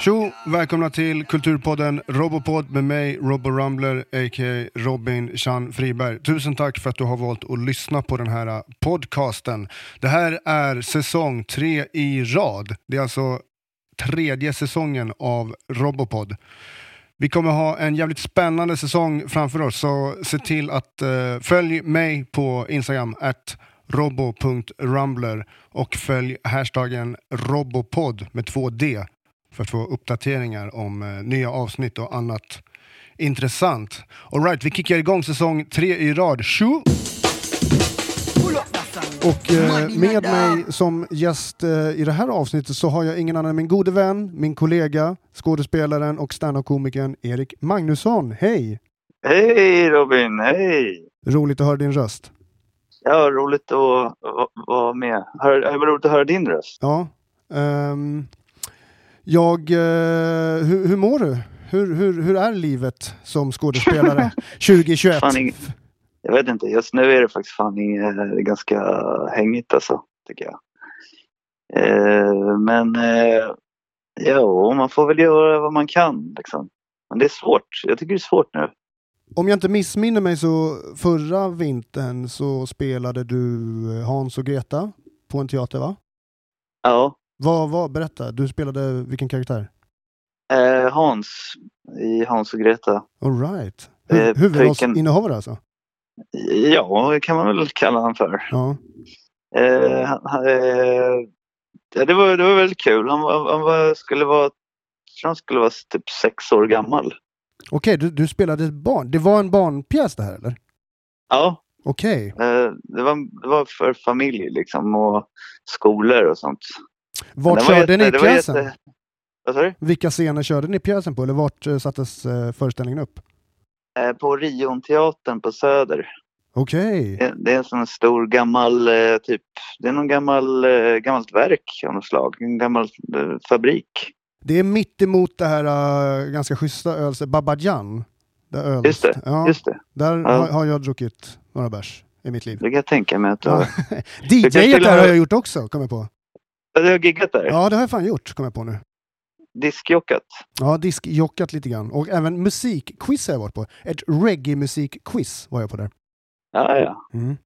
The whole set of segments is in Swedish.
Tjo! Välkomna till Kulturpodden Robopod med mig, Robo Rumbler, a.k.a. Robin Chan Friberg. Tusen tack för att du har valt att lyssna på den här äh, podcasten. Det här är säsong tre i rad. Det är alltså tredje säsongen av Robopod. Vi kommer ha en jävligt spännande säsong framför oss, så se till att uh, följ mig på Instagram, at robo.rumbler och följ hashtaggen robopod med två D för att få uppdateringar om uh, nya avsnitt och annat intressant. Alright, vi kickar igång säsong tre i rad. Tjo! Och eh, med mig som gäst eh, i det här avsnittet så har jag ingen annan än min gode vän, min kollega, skådespelaren och standup-komikern Erik Magnusson. Hej! Hej Robin, hej! Roligt att höra din röst. Ja, roligt att vara med. Var roligt att höra din röst. Ja. Um, jag, uh, hur, hur mår du? Hur, hur, hur är livet som skådespelare 2021? Fan, jag vet inte, just nu är det faktiskt fan eh, ganska hängigt alltså, tycker jag. Eh, men eh, ja, man får väl göra vad man kan liksom. Men det är svårt, jag tycker det är svårt nu. Om jag inte missminner mig så förra vintern så spelade du Hans och Greta på en teater va? Ja. Vad, vad, berätta, du spelade vilken karaktär? Eh, Hans i Hans och Greta. Alright. Hu eh, huvudrollsinnehavare alltså? Ja, det kan man väl kalla honom för. Ja. Eh, han, eh, det, var, det var väldigt kul. Han, var, han var, skulle vara, han skulle vara typ sex år gammal. Okej, du, du spelade ett barn. Det var en barnpjäs det här eller? Ja. Okej. Eh, det, var, det var för familj liksom och skolor och sånt. Vart körde ni pjäsen? Jätte... Vad? Vilka scener körde ni pjäsen på eller vart eh, sattes eh, föreställningen upp? Eh, på Rionteatern på Söder. Okej. Okay. Det, är en sån stor gammal, typ, det är någon gammal, gammalt verk av något slag. En gammal fabrik. Det är mitt emot det här uh, ganska schyssta ölet, Babajan. Där just det, ja, just det. Där ja. har, har, jag druckit några bärs i mitt liv. Det kan jag tänka mig att du har. DJ-et där har jag gjort också, kom jag på. Ja, du har giggat där? Ja, det har jag fan gjort, kom jag på nu diskjockat. Ja, diskjockat lite grann. Och även musikquiz har jag varit på. Ett reggae-musikquiz var jag på där. Ja, ja. Mm.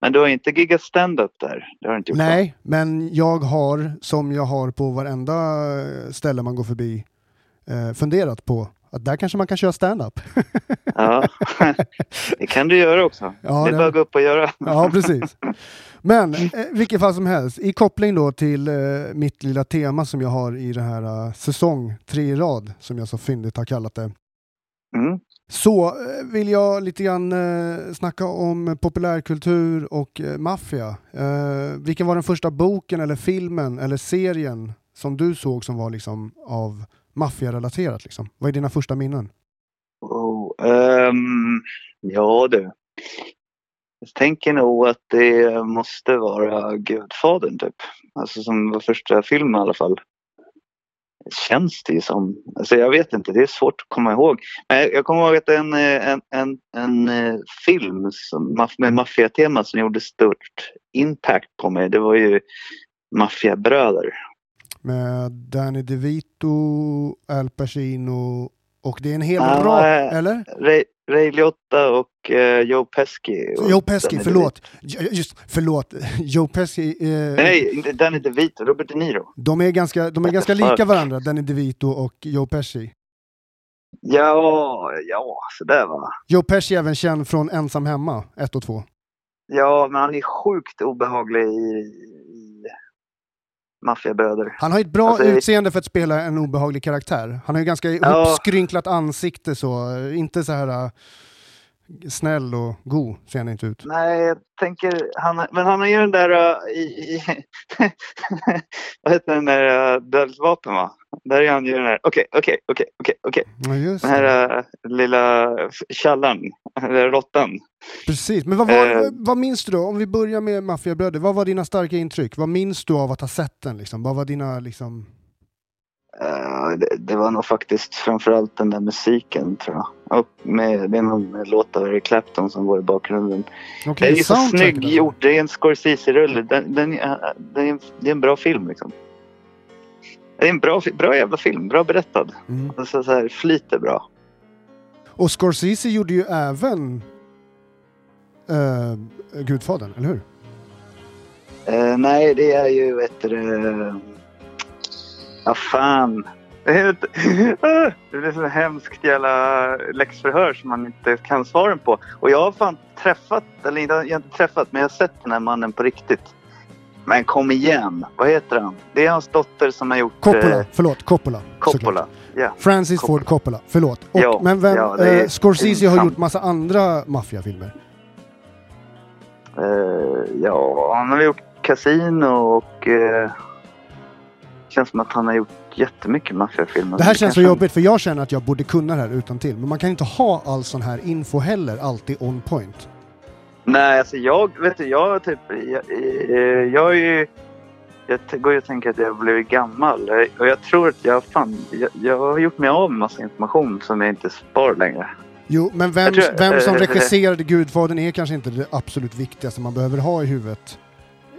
Men du har inte giggat stand-up där? Det har inte gjort Nej, så. men jag har, som jag har på varenda ställe man går förbi, eh, funderat på att där kanske man kan köra stand-up. ja, det kan du göra också. Ja, det är det... bara att gå upp och göra. ja, precis. Men eh, vilket fall som helst, i koppling då till eh, mitt lilla tema som jag har i den här uh, säsong tre i rad, som jag så fyndigt har kallat det. Mm. Så eh, vill jag lite grann eh, snacka om populärkultur och eh, maffia. Eh, vilken var den första boken eller filmen eller serien som du såg som var liksom av maffiarelaterat? Liksom? Vad är dina första minnen? Oh, um, ja du. Jag tänker nog att det måste vara Gudfadern typ. Alltså som var första filmen i alla fall. Känns det som. Alltså jag vet inte, det är svårt att komma ihåg. Men jag kommer ihåg att en, eh, en, en, en eh, film som, med maffiatema som gjorde stort impact på mig. Det var ju Maffiabröder. Med Danny DeVito, Al Pacino och det är en hel rad, eller? Ray, Ray Liotta och uh, Joe Pesci. Och Joe Pesci, förlåt. Just, förlåt. Joe Pesci. Uh, Nej, Danny DeVito, Robert De Niro. De är ganska, de är ganska lika varandra, Danny DeVito och Joe Pesci. Ja, ja, sådär va. Joe Pesci är även känd från Ensam Hemma, 1 och 2. Ja, men han är sjukt obehaglig i, maffiabröder. Han har ett bra alltså, utseende för att spela en obehaglig karaktär. Han har ju ganska ja. uppskrynklat ansikte så, inte så här uh, snäll och god ser han inte ut. Nej, jag tänker, han, men han har ju den där uh, i, i vad heter den där uh, dödsvapen va? Där är han ju den där, okej, okej, okej, okej, okej. Den här uh, lilla tjallaren, råttan. Precis, men vad, var, uh, vad minns du då? Om vi börjar med Maffiabröder, vad var dina starka intryck? Vad minns du av att ha sett den? Liksom? Vad var dina liksom... Uh, det, det, var nog faktiskt framförallt den där musiken tror jag. Och med, det är någon låt av Eric Clapton som går i bakgrunden. Okay, det är så snygg gjort, det är en Scorsese-rulle. Den, den, den, det är en bra film liksom. Det är en bra, bra jävla film, bra berättad. Mm. Alltså, så här, flyter bra. Och Scorsese gjorde ju även uh, Gudfadern, eller hur? Eh, nej, det är ju ett... Uh, ja, fan. Det Ah, blir så hemskt jävla läxförhör som man inte kan svaren på. Och jag har fan träffat, eller inte, jag har inte träffat, men jag har sett den här mannen på riktigt. Men kom igen, vad heter han? Det är hans dotter som har gjort... Coppola, eh, förlåt, Coppola. Coppola. Ja. Francis Coppola. Ford Coppola, förlåt. Och, Ja, men vem, ja, eh, Scorsese har gjort massa andra maffiafilmer. Eh, ja, han har gjort Casino och... Uh, känns som att han har gjort jättemycket maffiafilmer. Det här känns så jobbigt för jag känner att jag borde kunna det här utan till. Men man kan inte ha all sån här info heller alltid on point. Nej, alltså jag, vet du, jag typ, jag, eh, jag är ju, jag går ju och tänker att jag har blivit gammal och jag tror att jag fan, jag, jag har gjort mig av med massa information som jag inte spar längre. Jo, men vem, Jag tror- vem som eh, regisserade Gudfadern är kanske inte det absolut viktigaste man behöver ha i huvudet.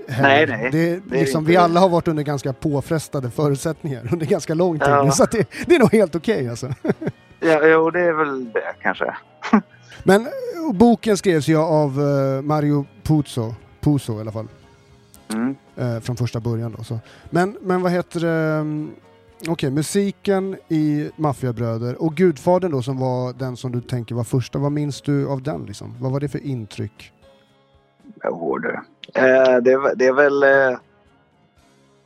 heller. Nej, nej, Det, det liksom, vi alla har varit under ganska påfrestade förutsättningar under ganska lång tid. Ja. Så det, det är nog helt okej alltså. Ja, jo, det är väl det kanske. Men boken skrevs ju av eh, Mario Puzo, Puzo i alla fall. Mm. eh, från första början. Då, så. Men, men vad heter det? mm, Okej, musiken i Maffiabröder och Gudfadern då som var den som du tänker var första. Vad minns du av den liksom? Vad var det för intryck? Jo, du. Eh, det, är väl- det är väl... Eh,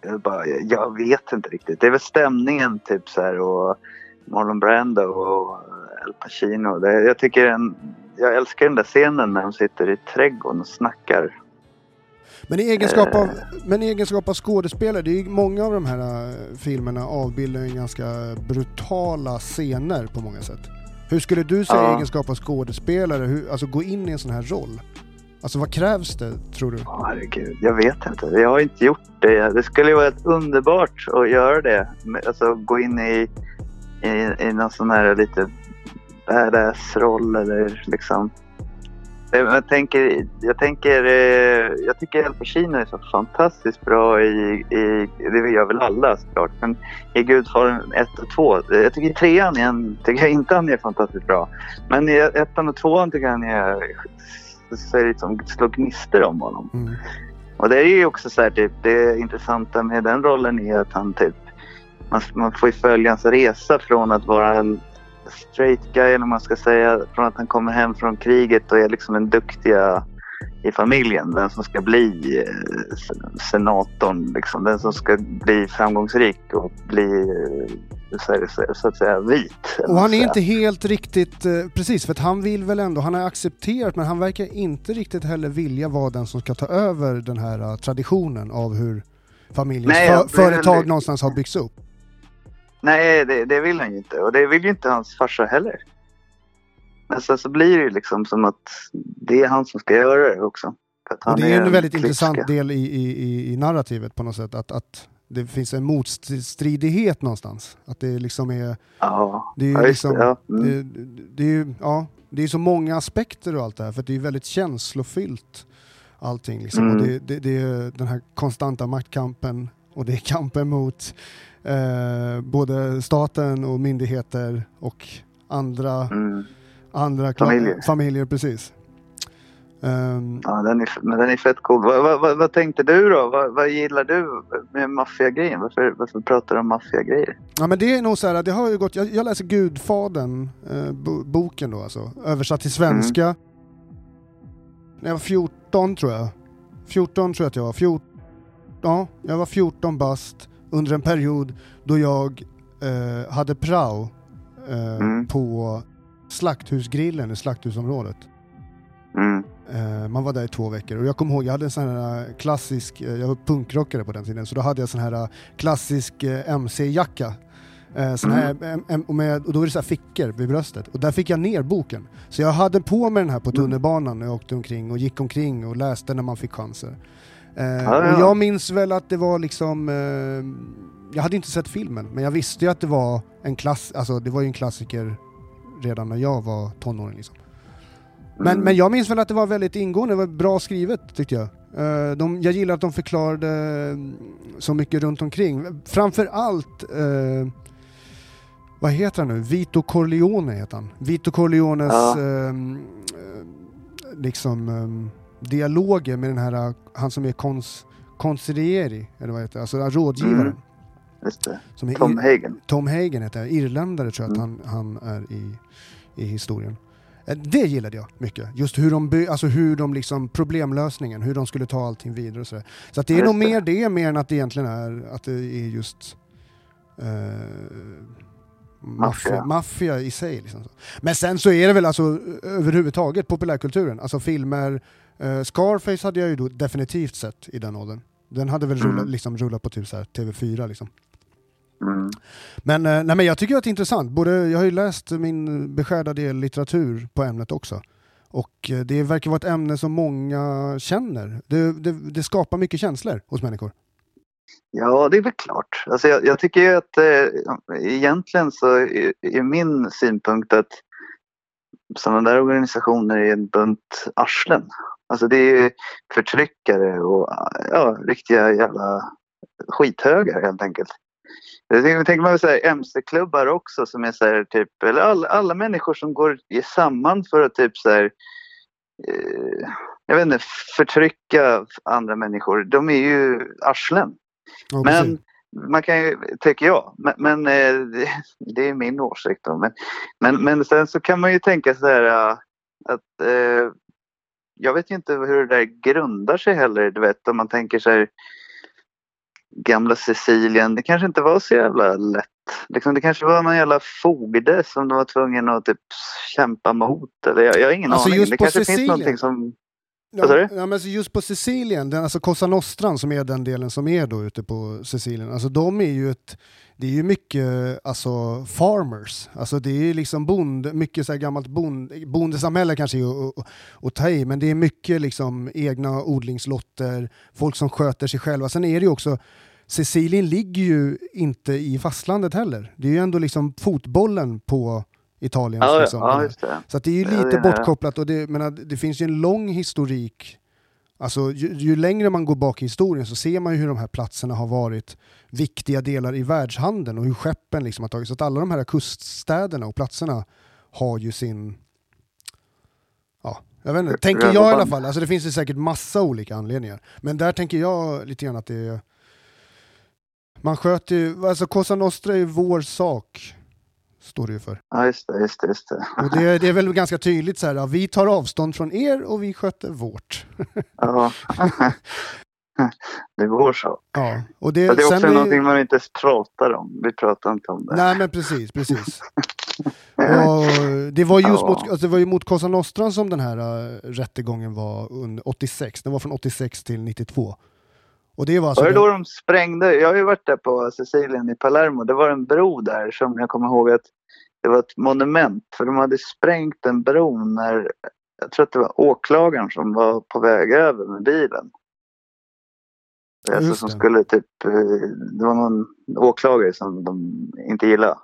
jag, bara, jag vet inte riktigt. Det är väl stämningen typ så här och Marlon Brando och Al Pacino. Det, jag tycker en, jag älskar den där scenen när de sitter i trädgården och snackar. Men i egenskap av, Eh. men i egenskap av skådespelare, det är ju många av de här eh, filmerna avbildar ju ganska brutala scener på många sätt. Hur skulle du säga i Ja. egenskap av skådespelare, hur, alltså gå in i en sån här roll? Alltså vad krävs det, tror du? Åh, herregud, jag vet inte. Jag har inte gjort det. Det skulle ju vara ett underbart att göra det. Alltså gå in i, i, i någon sån här lite badass-roll eller liksom. Jag tänker, jag tänker, eh, jag tycker Al Pacino är så fantastiskt bra i, i det gör väl alla såklart, men i Gudfadern 1 och 2. Jag tycker trean igen, tycker jag inte han är fantastiskt bra. Men i ettan och tvåan tycker jag han är, så är det liksom slår gnistor om honom. Mm. Och det är ju också så här, typ, det intressanta med den rollen är att han typ, man, man får ju följa hans resa från att vara en straight guy, eller man ska säga, från att han kommer hem från kriget och är liksom den duktiga i familjen. Den som ska bli eh, senatorn, liksom. den som ska bli framgångsrik och bli eh, så, att säga vit. Och han är inte helt riktigt, eh, precis för att han vill väl ändå, han har accepterat men han verkar inte riktigt heller vilja vara den som ska ta över den här traditionen av hur familjens Nej, för, företag någonstans har byggts upp. Nej, det, det vill han ju inte. Och det vill ju inte hans farsa heller. Men sen så blir det ju liksom som att det är han som ska göra det också. Och det är ju en väldigt klipska. intressant del i, i, i, i narrativet på något sätt, att, att det finns en motstridighet någonstans. Att det liksom är, Ja, det är ju ja, just liksom, det. Ja. Mm. det, det är ju, ja, det är så många aspekter och allt det här, för det är väldigt känslofyllt allting. Liksom. Mm. Och det, det, det är den här konstanta maktkampen och det är kampen mot eh, både staten och myndigheter och andra, Mm. andra Familjer. familjer precis. Ehm, Ja, den är, men den är fett cool. Vad, vad, vad, vad tänkte du då? Vad, vad gillar du med maffiagrejen? Varför, varför pratar du om maffiagrejer? Ja men det är nog så här, det har ju gått, jag, jag läser Gudfadern, eh, bo, boken då alltså, översatt till svenska. Mm. När jag var 14 tror jag. 14 tror jag att jag var. 14, ja, jag var 14 bast under en period då jag eh, hade prao eh, Mm. på Slakthusgrillen i Slakthusområdet. Mm. Eh, man var där i två veckor och jag kommer ihåg, jag hade en sån här eh, klassisk, eh, jag var punkrockare på den tiden, så då hade jag sån här eh, klassisk MC-jacka. Sån här, em- och, med, och då är det så fickor vid bröstet och där fick jag ner boken. Så jag hade på mig den här på tunnelbanan när jag åkte omkring och gick omkring och läste när man fick chanser. Eh, ja. Och jag minns väl att det var liksom, eh, jag hade inte sett filmen, men jag visste ju att det var en klass, alltså det var ju en klassiker redan när jag var tonåring liksom. Men, Mm. men jag minns väl att det var väldigt ingående, det var bra skrivet tyckte jag. Eh, de, jag gillar att de förklarade mm, så mycket runt omkring. Framför allt, eh, vad heter han nu? Vito Corleone heter han. Vito Corleones Ja. eh, liksom ehm, dialoger med den här, han som är kons, consiglieri, eller vad heter det? Alltså rådgivaren. Mm. Just det. Som är Tom Hagen. Tom Hagen heter jag, irländare tror jag att han, han är i, i historien. Eh, Det gillade jag mycket, just hur de, by, alltså hur de liksom, problemlösningen, hur de skulle ta allting vidare och sådär. Så att det är Just nog det. mer det, mer än att det egentligen är, att det är just eh, maffia, Maffia. maffia i sig. Liksom. Men sen så är det väl alltså överhuvudtaget populärkulturen, alltså filmer, eh, Scarface hade jag ju då definitivt sett i den åldern. Den hade väl Mm. rullat, liksom, rullat på typ så här TV4 liksom. Mm. Men, eh, nej, men jag tycker att det är intressant. Både, jag har ju läst min beskärda del litteratur på ämnet också. Och eh, det verkar vara ett ämne som många känner. Det, det, det skapar mycket känslor hos människor. Ja, det är väl klart. Alltså jag, jag tycker ju att eh, egentligen så är, är min synpunkt att sådana där organisationer är en bunt arslen. Alltså det är ju förtryckare och ja, riktiga jävla skithögar helt enkelt. Tänker, man säga MC-klubbar också som är så här typ, eller alla, alla människor som går i- samman för att typ så här, eh, jag vet inte, förtrycka andra människor. De är ju arslen. Ja, Men man kan ju, tycker jag, men, men eh, det, är min åsikt då. Men, men, men sen så kan man ju tänka så här äh, att eh, jag vet ju inte hur det där grundar sig heller. Du vet om man tänker sig gamla Sicilien. Det kanske inte var så jävla lätt. Liksom, det kanske var någon jävla fogde som de var tvungna att typ kämpa mot. Eller jag, jag har ingen Alltså, aning. just Det på kanske Sicilien. finns någonting som... Ja, ja, men alltså just på Sicilien, den, alltså Cosa Nostran som är den delen som är då ute på Sicilien, alltså de är ju ett, det är ju mycket alltså farmers, alltså det är ju liksom bond, mycket så här gammalt bond, bondesamhälle kanske är att ta i, men det är mycket liksom egna odlingslotter, folk som sköter sig själva. Sen är det ju också, Sicilien ligger ju inte i fastlandet heller. Det är ju ändå liksom fotbollen på Italiens Ja, liksom, ja, så att det är ju Ja, lite det. bortkopplat och det, men att det finns ju en lång historik. Alltså ju, ju längre man går bak i historien så ser man ju hur de här platserna har varit viktiga delar i världshandeln och hur skeppen liksom har tagits. Så att alla de här kuststäderna och platserna har ju sin... Ja, jag vet inte, tänker jag i alla fall. Alltså det finns ju säkert massa olika anledningar. Men där tänker jag lite grann att det är... Man sköter ju... Alltså Cosa Nostra är ju vår sak. Står det ju för. Ja, just det. Just det, just det. Och det, det är väl ganska tydligt så här, ja, vi tar avstånd från er och vi sköter vårt. Ja. det går så. Ja, och det, det är också är- någonting man inte pratar om. Vi pratar inte om det. Nej men precis, precis. och det var just Ja. mot, alltså, det var ju mot Cosa Nostra som den här uh, rättegången var under 86. Den var från 86 till 92. Och det var alltså... Var det då de sprängde? Jag har ju varit där på Sicilien i Palermo. Det var en bro där som jag kommer ihåg att det var ett monument. För de hade sprängt en bro när jag tror att det var åklagaren som var på väg över med bilen. Alltså som det. skulle typ, eh, det var någon åklagare som de inte gillade.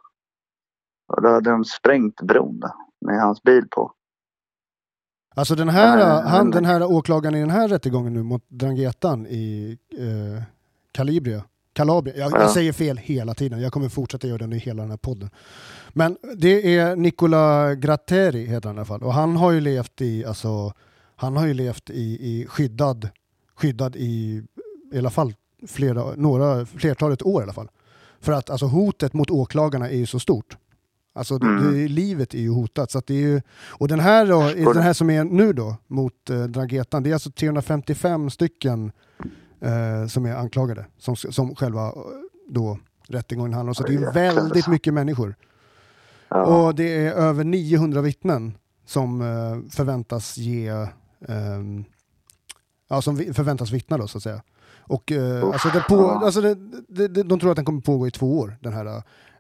Och då hade de sprängt bron med hans bil på. Alltså den här, Nej, han, den här åklagaren i den här rättegången nu mot Drangetan i eh, Calibria. Calabria. Jag, jag Ja. säger fel hela tiden, jag kommer fortsätta göra det under hela den här podden. Men det är Nicola Gratteri heter han i alla fall. Och han har ju levt i, alltså, han har ju levt i, i skyddad, skyddad i, i alla fall flera, några, flertalet år i alla fall. För att alltså, hotet mot åklagarna är ju så stort. Alltså Mm. det, livet är ju hotat. Så det är ju, och den här, då, den här som är nu då mot eh, Drangetan, det är alltså 355 stycken eh, som är anklagade, som, som själva eh, då rättegången handlar om. Så det är ju väldigt mycket människor. Ja. Och det är över 900 vittnen som eh, förväntas ge, ehm, ja som förväntas vittna då så att säga. Och eh, alltså, det på, ja. alltså det, det, det, de tror att den kommer pågå i två år, den här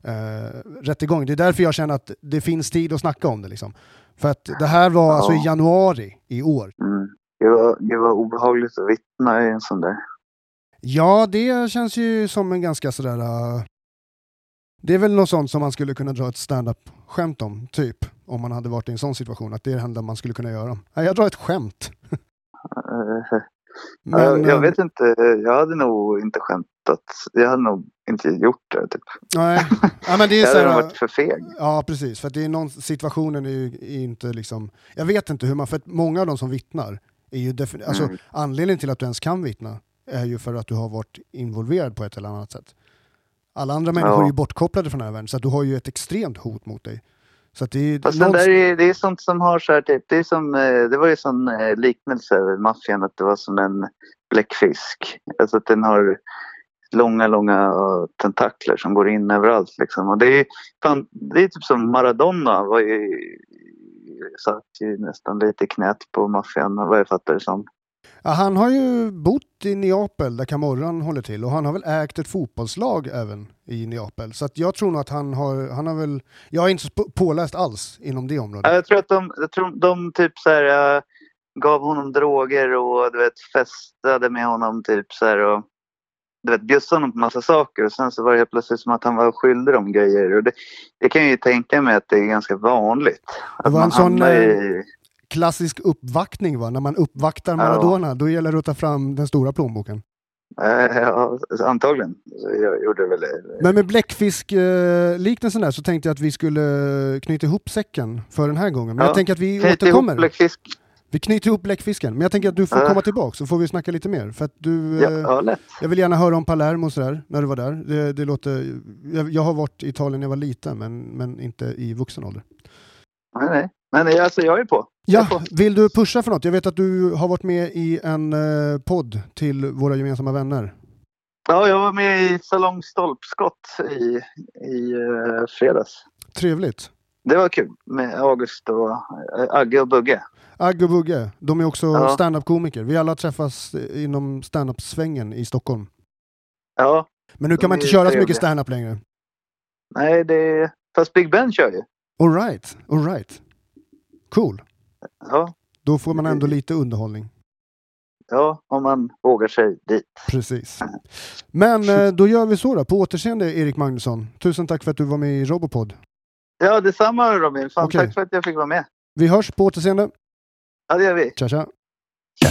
eh, rättegången. Det är därför jag känner att det finns tid att snacka om det liksom. För att det här var alltså i Ja. januari i år. Mm. Det, var, det var obehagligt att vittna i en sån där. Ja, det känns ju som en ganska sådär... Uh, det är väl något sånt som man skulle kunna dra ett stand-up skämt om, typ. Om man hade varit i en sån situation, att det är det enda man skulle kunna göra. Nej, jag drar ett skämt. Men, jag, eh, vet inte, jag hade nog inte skämtat. Jag hade nog inte gjort det. Typ. Nej, ja, men det är Jag så hade nog här, varit för feg. Ja, precis. För det är någon, situationen är ju är inte liksom... Jag vet inte hur man... För att många av de som vittnar är ju defini- alltså, Mm. Anledningen till att du ens kan vittna är ju för att du har varit involverad på ett eller annat sätt. Alla andra människor Ja. är ju bortkopplade från den här världen, så du har ju ett extremt hot mot dig. Så det är Fast någon- den där är, det är sånt som har så här typ, det är som, eh, det var ju sån eh, liknelse över maffian att det var som en bläckfisk. Alltså att den har långa, långa eh, tentakler som går in överallt liksom. Och det är, fan, det är typ som Maradona var ju, satt ju nästan lite knät på maffian vad jag fattar det som. Ja, han har ju bott i Neapel där Camorran håller till och han har väl ägt ett fotbollslag även i Neapel. Så att jag tror nog att han har, han har väl, jag är inte så på- påläst alls inom det området. Ja, Jag tror att de, jag tror de typ så här, eh, gav honom droger och du vet, festade med honom typ så här, och du vet, bjussade honom på massa saker och sen så var det helt plötsligt som att han var skyldig dem grejer. Och det, det kan jag ju tänka mig att det är ganska vanligt. Att var en sån, hamnar i, Klassisk uppvaktning va, när man uppvaktar Maradona, då gäller det att ta fram den stora plånboken. eh, ja, antagligen. Jag gjorde väl det. Men med bläckfisk-liknelsen där så tänkte jag att vi skulle knyta ihop säcken för den här gången. Men Ja, jag tänker att vi Knyt återkommer. bläckfisk. Vi knyter ihop bläckfisken. Men jag tänker att du får Ja. komma tillbaka så får vi snacka lite mer. För att du, Ja, eh, ja, lätt. Jag vill gärna höra om Palermo och sådär, när du var där. Det, det låter, jag, jag har varit i Italien när jag var liten, men, men inte i vuxen ålder. Nej, nej. Men alltså, jag är på. Är Ja, på. vill du pusha för något? Jag vet att du har varit med i en eh, podd till våra gemensamma vänner. Ja, jag var med i Salong Stolpskott i, i eh, fredags. Trevligt. Det var kul med August och eh, Agge och Bugge. Agge och Bugge, de är också Ja. stand-up-komiker. Vi alla träffas inom stand-up-svängen i Stockholm. Ja, Men nu kan man inte köra så mycket stand-up längre. nej det... Fast Big Ben kör ju. All right, all right. Cool. Ja, Då får man ändå lite underhållning. ja, om man vågar sig dit. Precis. Men eh, då gör vi så då. På återseende Erik Magnusson. Tusen tack för att du var med i Robopod. Ja, detsamma Robin. Fan, Okej. tack för att jag fick vara med. Vi hörs på återseende. Ja, det gör vi. Tja tja. Tja.